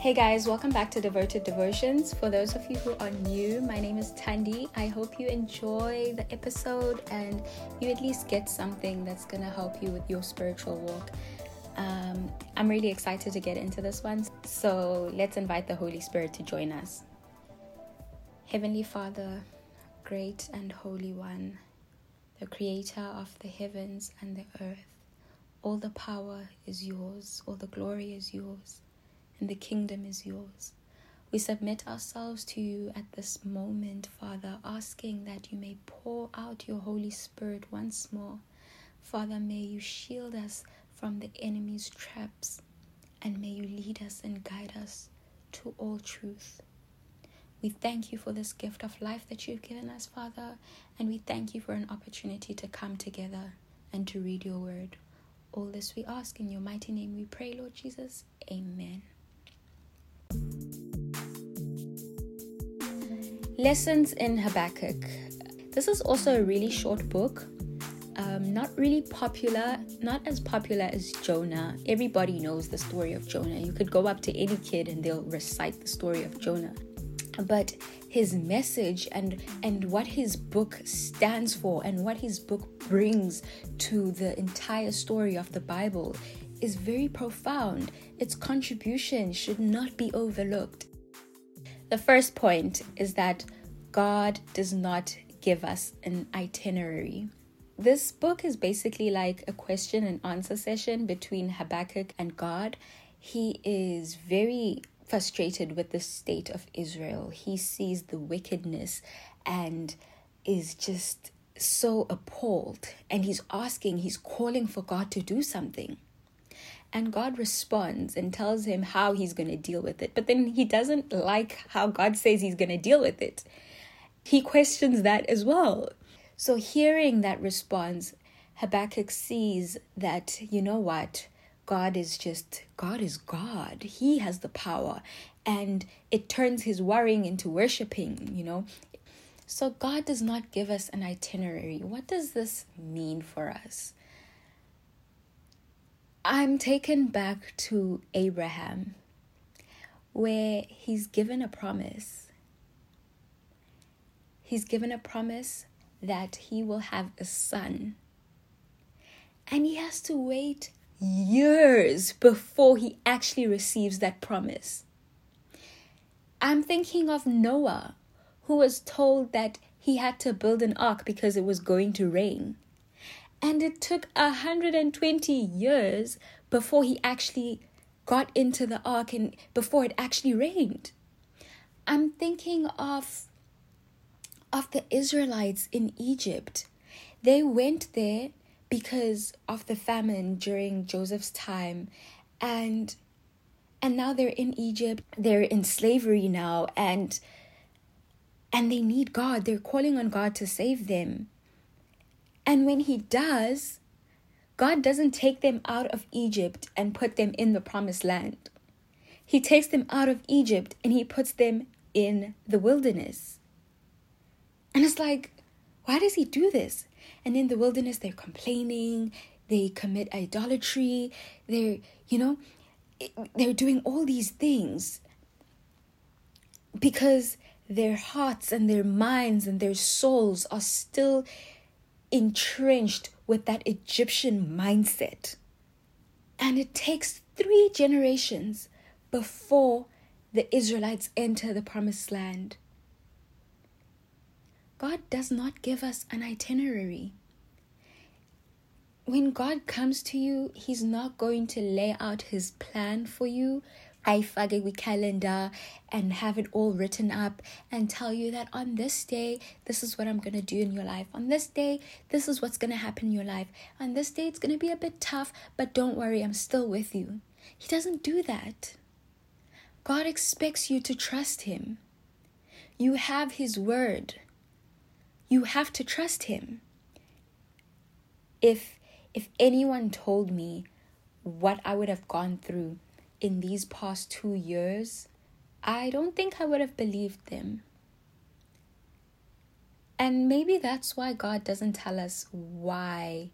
Hey guys, welcome back to Devoted Devotions. For those of you who are new, my name is Tandy. I hope you enjoy the episode and you at least get something that's going to help you with your spiritual walk. Um, I'm really excited to get into this one, so let's invite the Holy Spirit to join us. Heavenly Father, great and holy one, the creator of the heavens and the earth, all the power is yours, all the glory is yours and the kingdom is yours. We submit ourselves to you at this moment, Father, asking that you may pour out your Holy Spirit once more. Father, may you shield us from the enemy's traps, and may you lead us and guide us to all truth. We thank you for this gift of life that you've given us, Father, and we thank you for an opportunity to come together and to read your word. All this we ask in your mighty name we pray, Lord Jesus. Amen. Lessons in Habakkuk. This is also a really short book. Um, not really popular, not as popular as Jonah. Everybody knows the story of Jonah. You could go up to any kid and they'll recite the story of Jonah. But his message and and what his book stands for and what his book brings to the entire story of the Bible is very profound. Its contribution should not be overlooked. The first point is that God does not give us an itinerary. This book is basically like a question and answer session between Habakkuk and God. He is very frustrated with the state of Israel. He sees the wickedness and is just so appalled. And he's asking, he's calling for God to do something. And God responds and tells him how he's going to deal with it. But then he doesn't like how God says he's going to deal with it. He questions that as well. So, hearing that response, Habakkuk sees that, you know what? God is just, God is God. He has the power. And it turns his worrying into worshiping, you know? So, God does not give us an itinerary. What does this mean for us? I'm taken back to Abraham, where he's given a promise. He's given a promise that he will have a son. And he has to wait years before he actually receives that promise. I'm thinking of Noah, who was told that he had to build an ark because it was going to rain. And it took 120 years before he actually got into the ark and before it actually rained. I'm thinking of of the Israelites in Egypt. They went there because of the famine during Joseph's time and and now they're in Egypt. They're in slavery now and and they need God. They're calling on God to save them. And when He does, God doesn't take them out of Egypt and put them in the promised land. He takes them out of Egypt and He puts them in the wilderness. And it's like, why does He do this? And in the wilderness, they're complaining, they commit idolatry, they're, you know, they're doing all these things because their hearts and their minds and their souls are still entrenched with that Egyptian mindset. And it takes three generations before the Israelites enter the promised land. God does not give us an itinerary. When God comes to you, He's not going to lay out His plan for you ayifake kwi-calendar and have it all written up and tell you that on this day this is what i'm going to do in your life. On this day this is what's going to happen in your life. On this day it's going to be a bit tough but don't worry i'm still with you. He doesn't do that. God expects you to trust him. You have his word. You have to trust him. If if anyone told me what i would have gone through in these past two years, I don't think I would have believed them. And maybe that's why God doesn't tell us why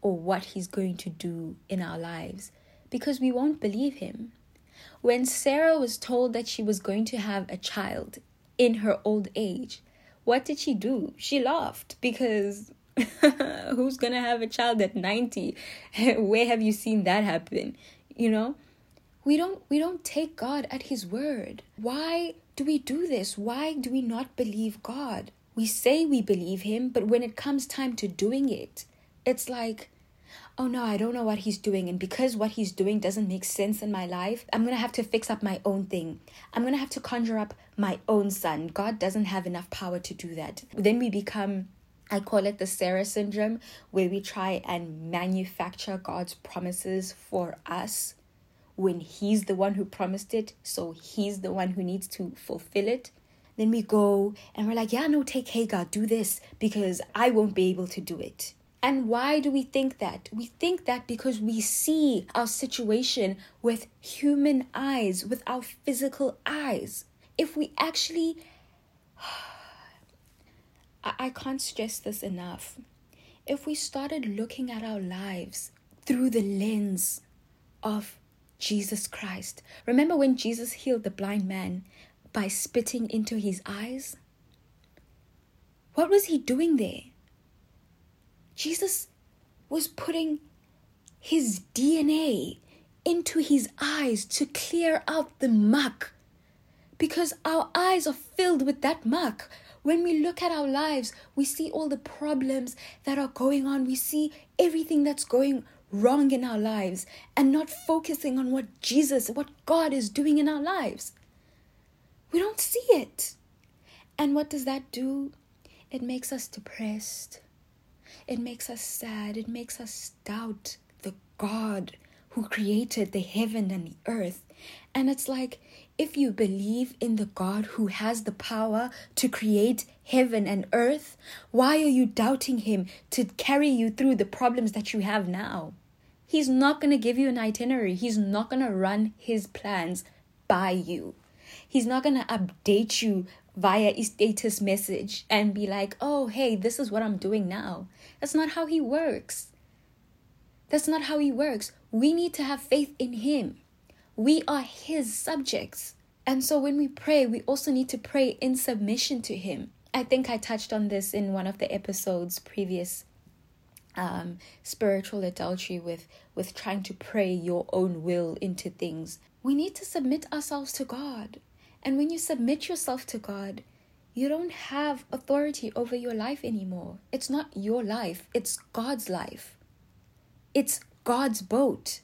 or what He's going to do in our lives, because we won't believe Him. When Sarah was told that she was going to have a child in her old age, what did she do? She laughed because who's going to have a child at 90? Where have you seen that happen? You know? We don't we don't take God at his word. Why do we do this? Why do we not believe God? We say we believe him, but when it comes time to doing it, it's like oh no, I don't know what he's doing. And because what he's doing doesn't make sense in my life, I'm to have to fix up my own thing. I'm to have to conjure up my own son. God doesn't have enough power to do that. Then we become. I call it the Sarah syndrome, where we try and manufacture God's promises for us when He's the one who promised it, so He's the one who needs to fulfill it. Then we go and we're like, yeah, no, take Hagar, do this because I won't be able to do it. And why do we think that? We think that because we see our situation with human eyes, with our physical eyes. If we actually, I, can't stress this enough. If we started looking at our lives through the lens of Jesus Christ. Remember when Jesus healed the blind man by spitting into his eyes? What was he doing there? Jesus was putting his DNA into his eyes to clear out the muck because our eyes are filled with that muck. When we look at our lives, we see all the problems that are going on. We see everything that's going wrong in our lives and not focusing on what Jesus, what God is doing in our lives. We don't see it. And what does that do? It makes us depressed. It makes us sad. It makes us doubt the God who created the heaven and the earth. And it's like, if you believe in the God who has the power to create heaven and earth, why are you doubting Him to carry you through the problems that you have now? He's not going to give you an itinerary, He's not going to run His plans by you. He's not going to update you via a status message and be like, oh, hey, this is what I'm doing now. That's not how He works. That's not how He works. We need to have faith in Him. We are His subjects. And so when we pray, we also need to pray in submission to Him. I think I touched on this in one of the episodes previous um, spiritual adultery with with trying to pray your own will into things. We need to submit ourselves to God. And when you submit yourself to God, you don't have authority over your life anymore. It's not your life, it's God's life. It's God's boat.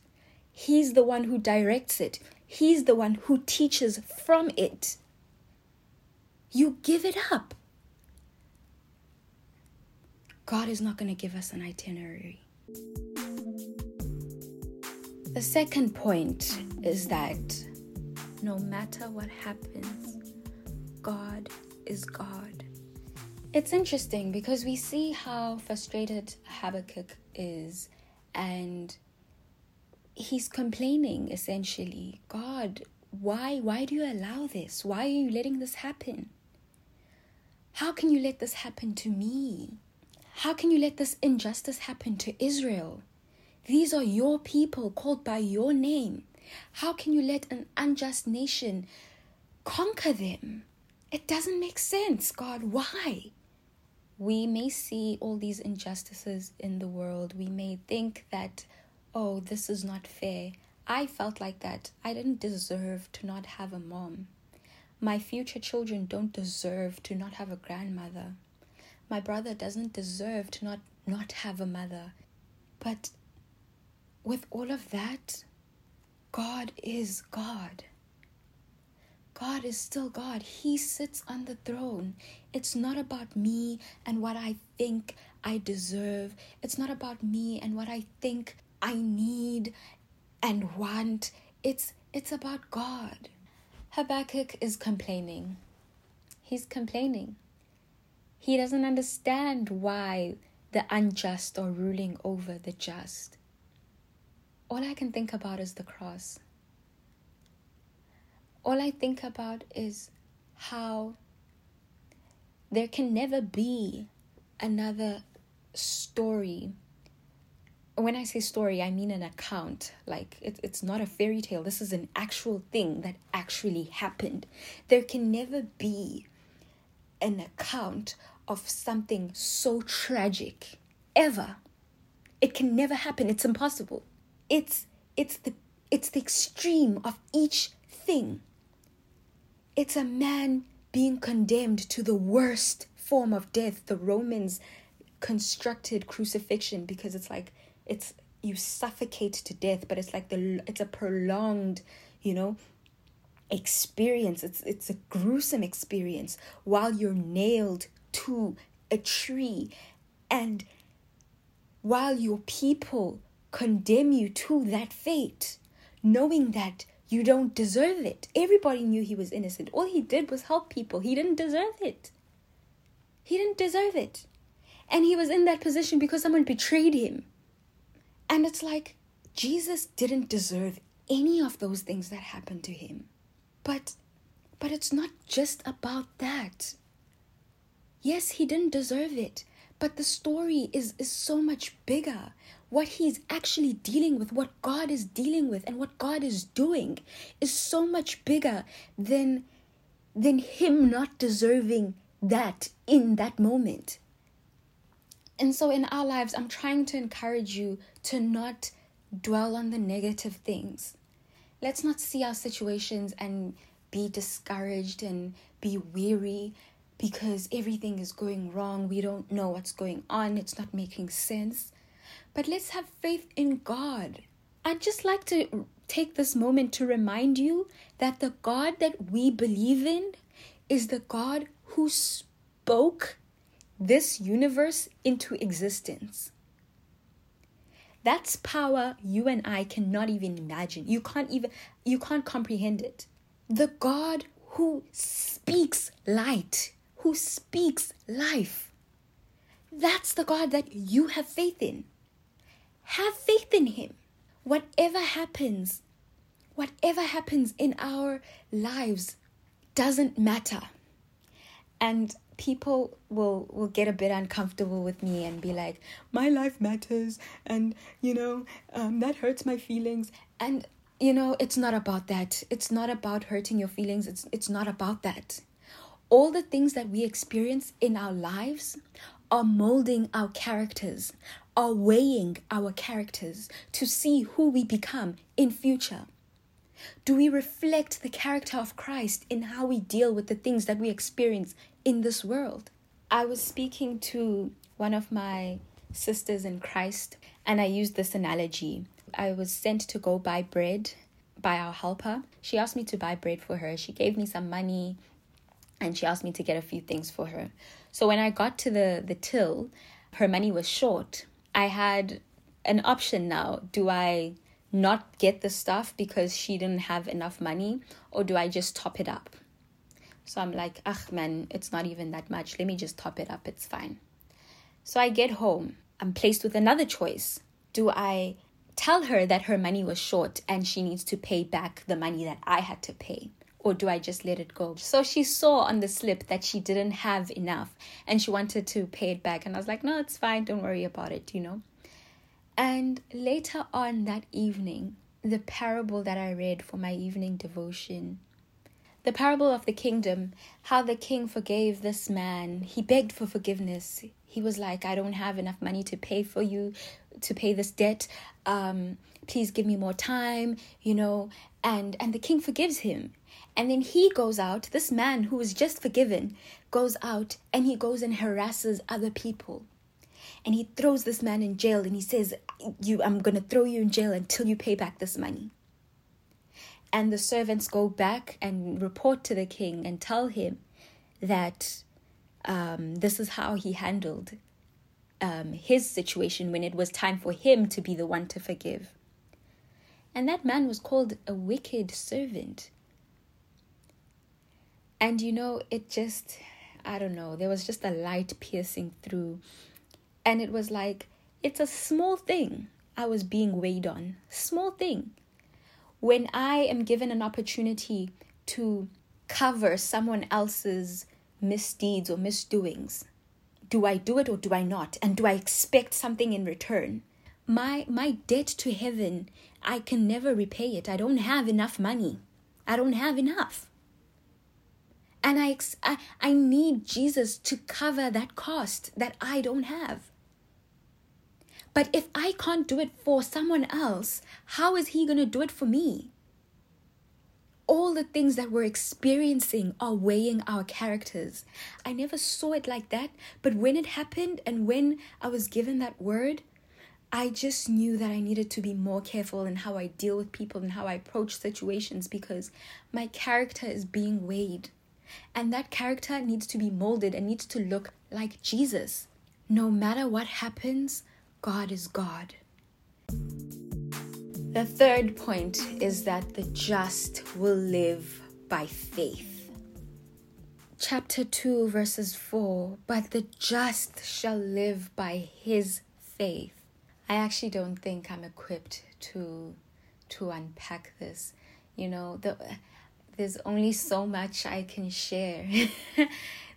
He's the one who directs it, He's the one who teaches from it. You give it up. God is not going to give us an itinerary. The second point is that no matter what happens, God is God. It's interesting because we see how frustrated Habakkuk is and he's complaining essentially god why why do you allow this why are you letting this happen how can you let this happen to me how can you let this injustice happen to israel these are your people called by your name how can you let an unjust nation conquer them? It doesn't make sense, God. Why? We may see all these injustices in the world. We may think that, oh, this is not fair. I felt like that. I didn't deserve to not have a mom. My future children don't deserve to not have a grandmother. My brother doesn't deserve to not, not have a mother. But with all of that, God is God. God is still God. He sits on the throne. It's not about me and what I think I deserve. It's not about me and what I think I need and want. It's it's about God. Habakkuk is complaining. He's complaining. He doesn't understand why the unjust are ruling over the just all I can think about is the cross. All I think about is how there can never be another story when I say story, I mean an account. Like it, it's not a fairy tale. This is an actual thing that actually happened. There can never be an account of something so tragic ever. It can never happen. It's impossible. It's it's the it's the extreme of each thing. It's a man being condemned to the worst form of death. The Romans constructed crucifixion because it's like it's you suffocate to death but it's like the it's a prolonged you know experience. It's it's a gruesome experience while you're nailed to a tree and while your people condemn you to that fate knowing that you don't deserve it. Everybody knew he was innocent. All he did was help people. He didn't deserve it. He didn't deserve it. And he was in that position because someone betrayed him. And it's like Jesus didn't deserve any of those things that happened to him. But but it's not just about that. Yes, he didn't deserve it, but the story is is so much bigger. What he's actually dealing with, what God is dealing with and what God is doing is so much bigger than than him not deserving that in that moment. And so in our lives, I'm trying to encourage you to not dwell on the negative things. Let's not see our situations and be discouraged and be weary because everything is going wrong. We don't know what's going on. It's not making sense. But let's have faith in God. I'd just like to take this moment to remind you that the God that we believe in is the God who spoke this universe into existence. That's power you and I cannot even imagine. You can't even you can't comprehend it. The God who speaks light, who speaks life. That's the God that you have faith in. Have faith in him. Whatever happens, whatever happens in our lives doesn't matter. And people will will get a bit uncomfortable with me and be like my life matters and you know um, that hurts my feelings. And you know it's not about that. It's not about hurting your feelings. It's it's not about that. All the things that we experience in our lives are molding our characters are weighing our characters to see who we become in future. Do we reflect the character of Christ in how we deal with the things that we experience in this world. I was speaking to one of my sisters in Christ, and I used this analogy. I was sent to go buy bread by our helper. She asked me to buy bread for her. She gave me some money and she asked me to get a few things for her. So when I got to the, the till, her money was short. I had an option now. Do I not get the stuff because she didn't have enough money, or do I just top it up? So I'm like, ah, man, it's not even that much. Let me just top it up. It's fine. So I get home. I'm placed with another choice. Do I tell her that her money was short and she needs to pay back the money that I had to pay? Or do I just let it go? So she saw on the slip that she didn't have enough and she wanted to pay it back. And I was like, no, it's fine. Don't worry about it, you know? And later on that evening, the parable that I read for my evening devotion the parable of the kingdom, how the king forgave this man. He begged for forgiveness. He was like, I don't have enough money to pay for you, to pay this debt. Um, please give me more time, you know. And and the king forgives him. And then he goes out, this man who was just forgiven, goes out and he goes and harasses other people. And he throws this man in jail and he says, You I'm gonna throw you in jail until you pay back this money. And the servants go back and report to the king and tell him that um, this is how he handled um, his situation when it was time for him to be the one to forgive. And that man was called a wicked servant. And you know, it just, I don't know, there was just a light piercing through. And it was like, it's a small thing I was being weighed on. Small thing when I am given an opportunity to cover someone else's misdeeds or misdoings, do I do it or do I not? And do I expect something in return? my my debt to heaven, I can never repay it. I don't have enough money. I don't have enough. And I, I, I need Jesus to cover that cost that I don't have. But if I can't do it for someone else, how is He going to do it for me? All the things that we're experiencing are weighing our characters. I never saw it like that, but when it happened and when I was given that word, I just knew that I needed to be more careful in how I deal with people and how I approach situations because my character is being weighed. And that character needs to be molded and needs to look like Jesus. No matter what happens, God is God. The third point is that the just will live by faith. Chapter 2, verses 4 But the just shall live by his faith. I actually don't think I'm equipped to to unpack this. You know, the there's only so much I can share.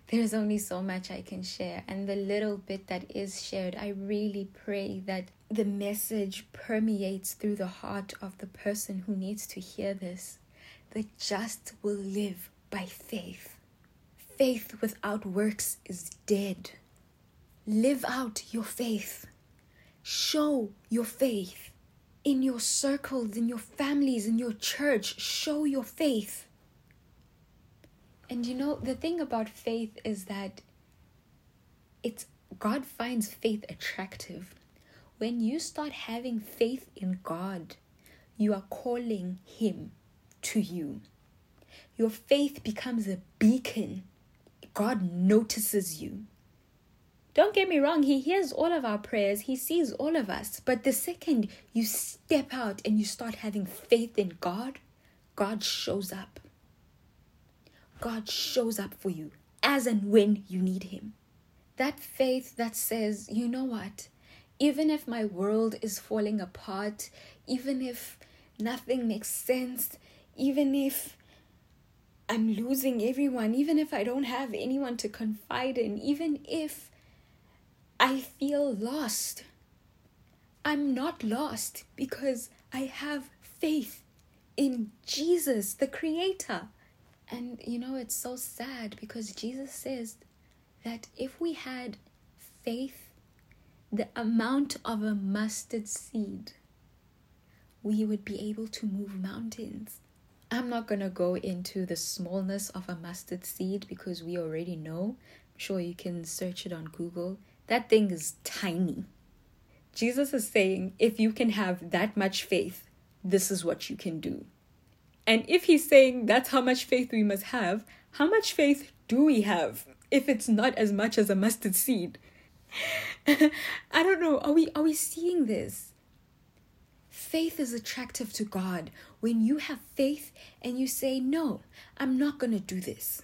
there's only so much I can share. And the little bit that is shared, I really pray that the message permeates through the heart of the person who needs to hear this. The just will live by faith. Faith without works is dead. Live out your faith. Show your faith in your circles, in your families, in your church. Show your faith. And you know, the thing about faith is that it's God finds faith attractive. When you start having faith in God, you are calling Him to you. Your faith becomes a beacon. God notices you. Don't get me wrong, He hears all of our prayers, He sees all of us. But the second you step out and you start having faith in God, God shows up. God shows up for you as and when you need Him. That faith that says, you know what? Even if my world is falling apart, even if nothing makes sense, even if I'm losing everyone, even if I don't have anyone to confide in, even if I feel lost, I'm not lost because I have faith in Jesus, the Creator. And you know, it's so sad because Jesus says that if we had faith, the amount of a mustard seed, we would be able to move mountains. I'm not going to go into the smallness of a mustard seed because we already know. I'm sure you can search it on Google. That thing is tiny. Jesus is saying if you can have that much faith, this is what you can do. And if he's saying that's how much faith we must have, how much faith do we have if it's not as much as a mustard seed? I don't know. Are we are we seeing this? Faith is attractive to God. When you have faith and you say, "No, I'm not going to do this."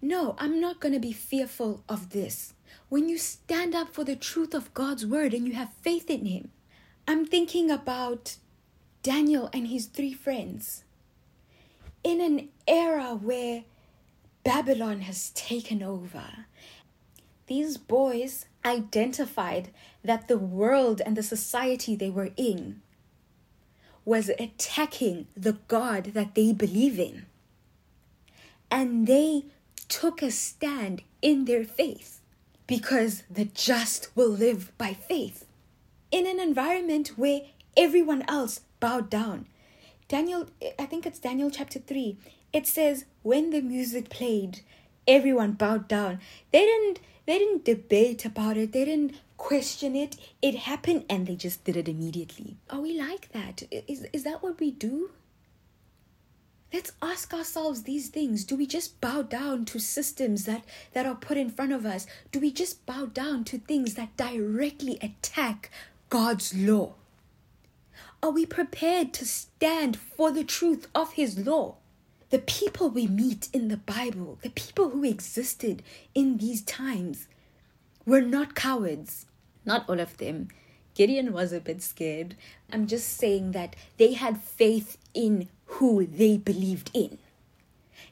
No, I'm not going to be fearful of this. When you stand up for the truth of God's word and you have faith in him. I'm thinking about Daniel and his three friends. In an era where Babylon has taken over, these boys identified that the world and the society they were in was attacking the God that they believe in. And they took a stand in their faith because the just will live by faith. In an environment where everyone else bowed down. Daniel, I think it's Daniel chapter 3. It says, when the music played, everyone bowed down. They didn't they didn't debate about it. They didn't question it. It happened and they just did it immediately. Are we like that? Is is that what we do? Let's ask ourselves these things. Do we just bow down to systems that, that are put in front of us? Do we just bow down to things that directly attack God's law? Are we prepared to stand for the truth of His law? The people we meet in the Bible, the people who existed in these times, were not cowards. Not all of them. Gideon was a bit scared. I'm just saying that they had faith in who they believed in.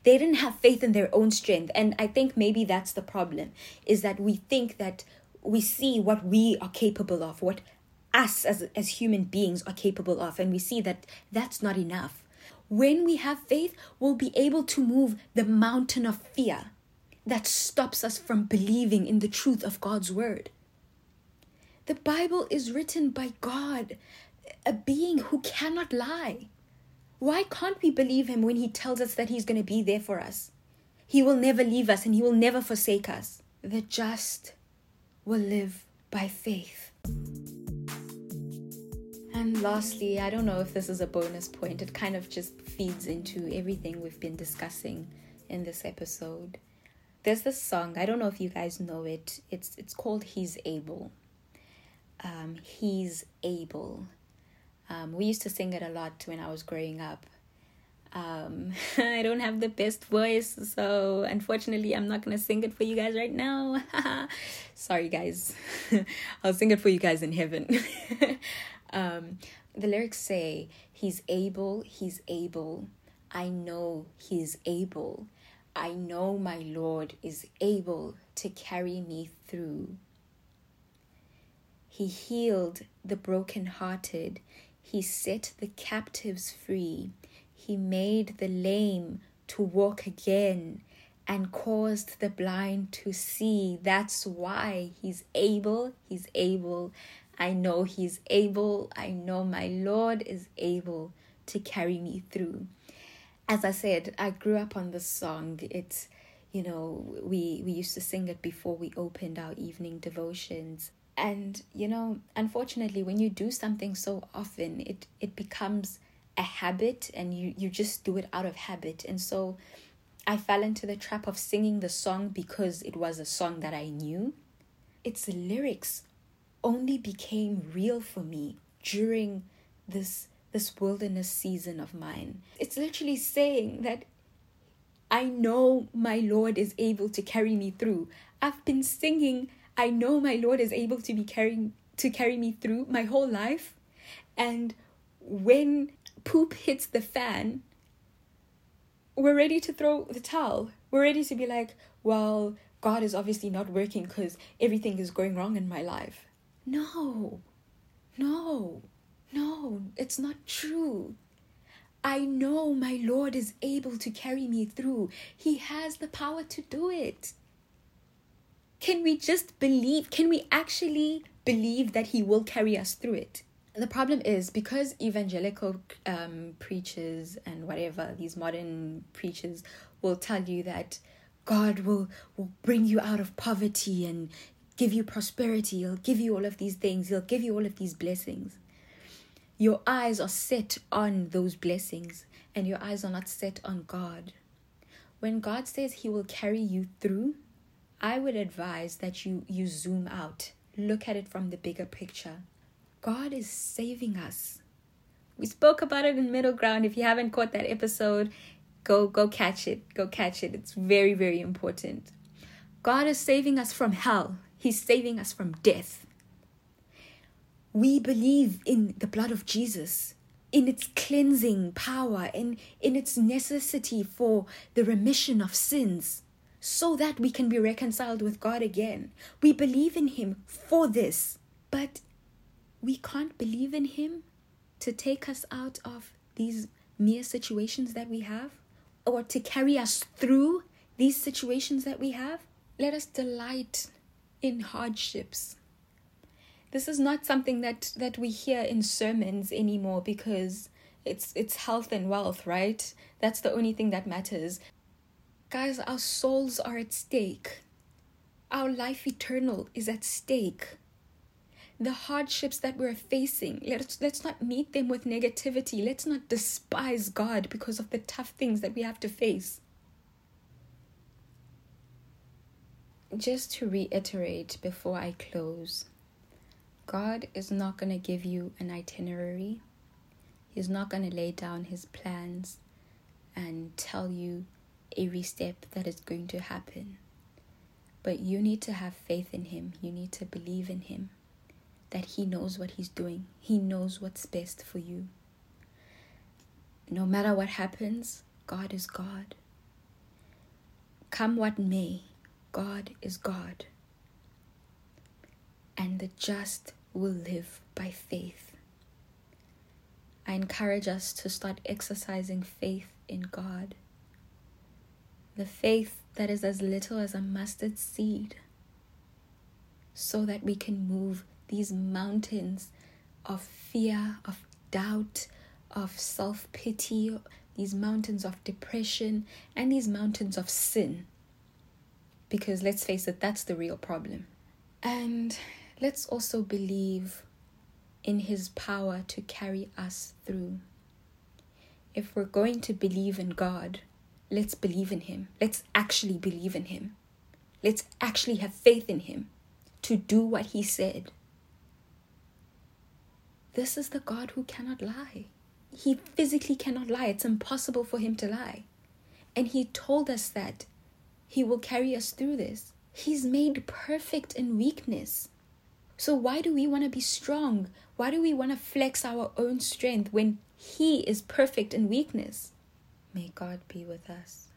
They didn't have faith in their own strength. And I think maybe that's the problem is that we think that we see what we are capable of, what us as, as human beings are capable of. And we see that that's not enough. When we have faith, we'll be able to move the mountain of fear that stops us from believing in the truth of God's word. The Bible is written by God, a being who cannot lie. Why can't we believe him when he tells us that he's going to be there for us? He will never leave us and he will never forsake us. The just will live by faith. And lastly, I don't know if this is a bonus point, it kind of just feeds into everything we've been discussing in this episode. There's this song, I don't know if you guys know it. It's it's called He's Able. Um, He's Able. Um, we used to sing it a lot when I was growing up. Um, I don't have the best voice, so unfortunately, I'm not gonna sing it for you guys right now. Sorry, guys. I'll sing it for you guys in heaven. Um, the lyrics say, He's able, He's able. I know He's able. I know my Lord is able to carry me through. He healed the brokenhearted. He set the captives free. He made the lame to walk again and caused the blind to see. That's why he's able. He's able. I know he's able. I know my Lord is able to carry me through. As I said, I grew up on this song. It's, you know, we, we used to sing it before we opened our evening devotions and you know unfortunately when you do something so often it it becomes a habit and you you just do it out of habit and so i fell into the trap of singing the song because it was a song that i knew its lyrics only became real for me during this this wilderness season of mine it's literally saying that i know my lord is able to carry me through i've been singing I know my Lord is able to be carrying to carry me through my whole life. And when poop hits the fan, we're ready to throw the towel. We're ready to be like, well, God is obviously not working because everything is going wrong in my life. No, no, no, it's not true. I know my Lord is able to carry me through. He has the power to do it. Can we just believe? Can we actually believe that He will carry us through it? The problem is because evangelical um, preachers and whatever these modern preachers will tell you that God will, will bring you out of poverty and give you prosperity, He'll give you all of these things, He'll give you all of these blessings. Your eyes are set on those blessings and your eyes are not set on God. When God says He will carry you through, I would advise that you you zoom out. Look at it from the bigger picture. God is saving us. We spoke about it in middle ground. If you haven't caught that episode, go go catch it. Go catch it. It's very very important. God is saving us from hell. He's saving us from death. We believe in the blood of Jesus, in its cleansing power, and in its necessity for the remission of sins so that we can be reconciled with God again. We believe in Him for this, but we can't believe in Him to take us out of these mere situations that we have or to carry us through these situations that we have. Let us delight in hardships. This is not something that, that we hear in sermons anymore because it's it's health and wealth, right? That's the only thing that matters. Guys, our souls are at stake. Our life eternal is at stake. The hardships that we're facing, let's, let's not meet them with negativity. Let's not despise God because of the tough things that we have to face. Just to reiterate before I close, God is not going to give you an itinerary. He's not going to lay down his plans and tell you every step that is going to happen. But you need to have faith in Him. You need to believe in Him that He knows what He's doing, He knows what's best for you. No matter what happens, God is God. Come what may, God is God. And the just will live by faith. I encourage us to start exercising faith in God. The faith that is as little as a mustard seed, so that we can move these mountains of fear, of doubt, of self pity, these mountains of depression, and these mountains of sin. Because let's face it, that's the real problem. And let's also believe in His power to carry us through. If we're going to believe in God, let's believe in Him. Let's actually believe in Him. Let's actually have faith in Him to do what He said. This is the God who cannot lie. He physically cannot lie. It's impossible for Him to lie. And He told us that He will carry us through this. He's made perfect in weakness. So, why do we want to be strong? Why do we want to flex our own strength when He is perfect in weakness? May God be with us.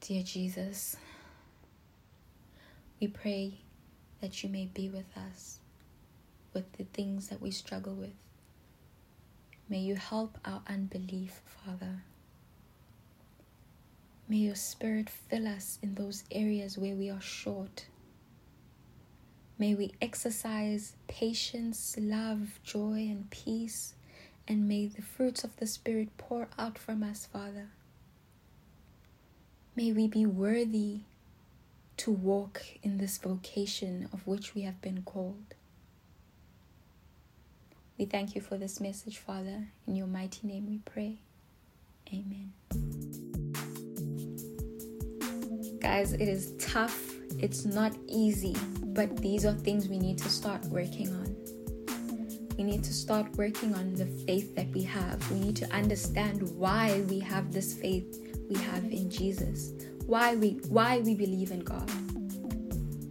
Dear Jesus, we pray that you may be with us with the things that we struggle with. May you help our unbelief, Father. May your Spirit fill us in those areas where we are short. May we exercise patience, love, joy, and peace, and may the fruits of the Spirit pour out from us, Father. May we be worthy to walk in this vocation of which we have been called. We thank you for this message, Father. In your mighty name we pray. Amen. Guys, it is tough. It's not easy, but these are things we need to start working on. We need to start working on the faith that we have. We need to understand why we have this faith we have in Jesus. Why we why we believe in God.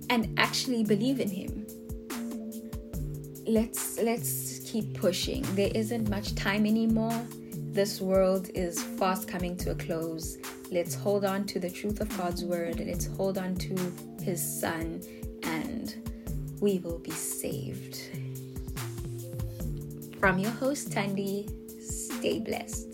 And actually believe in him. Let's let's keep pushing. There isn't much time anymore. This world is fast coming to a close. Let's hold on to the truth of God's word. Let's hold on to His Son, and we will be saved. From your host, Tandy, stay blessed.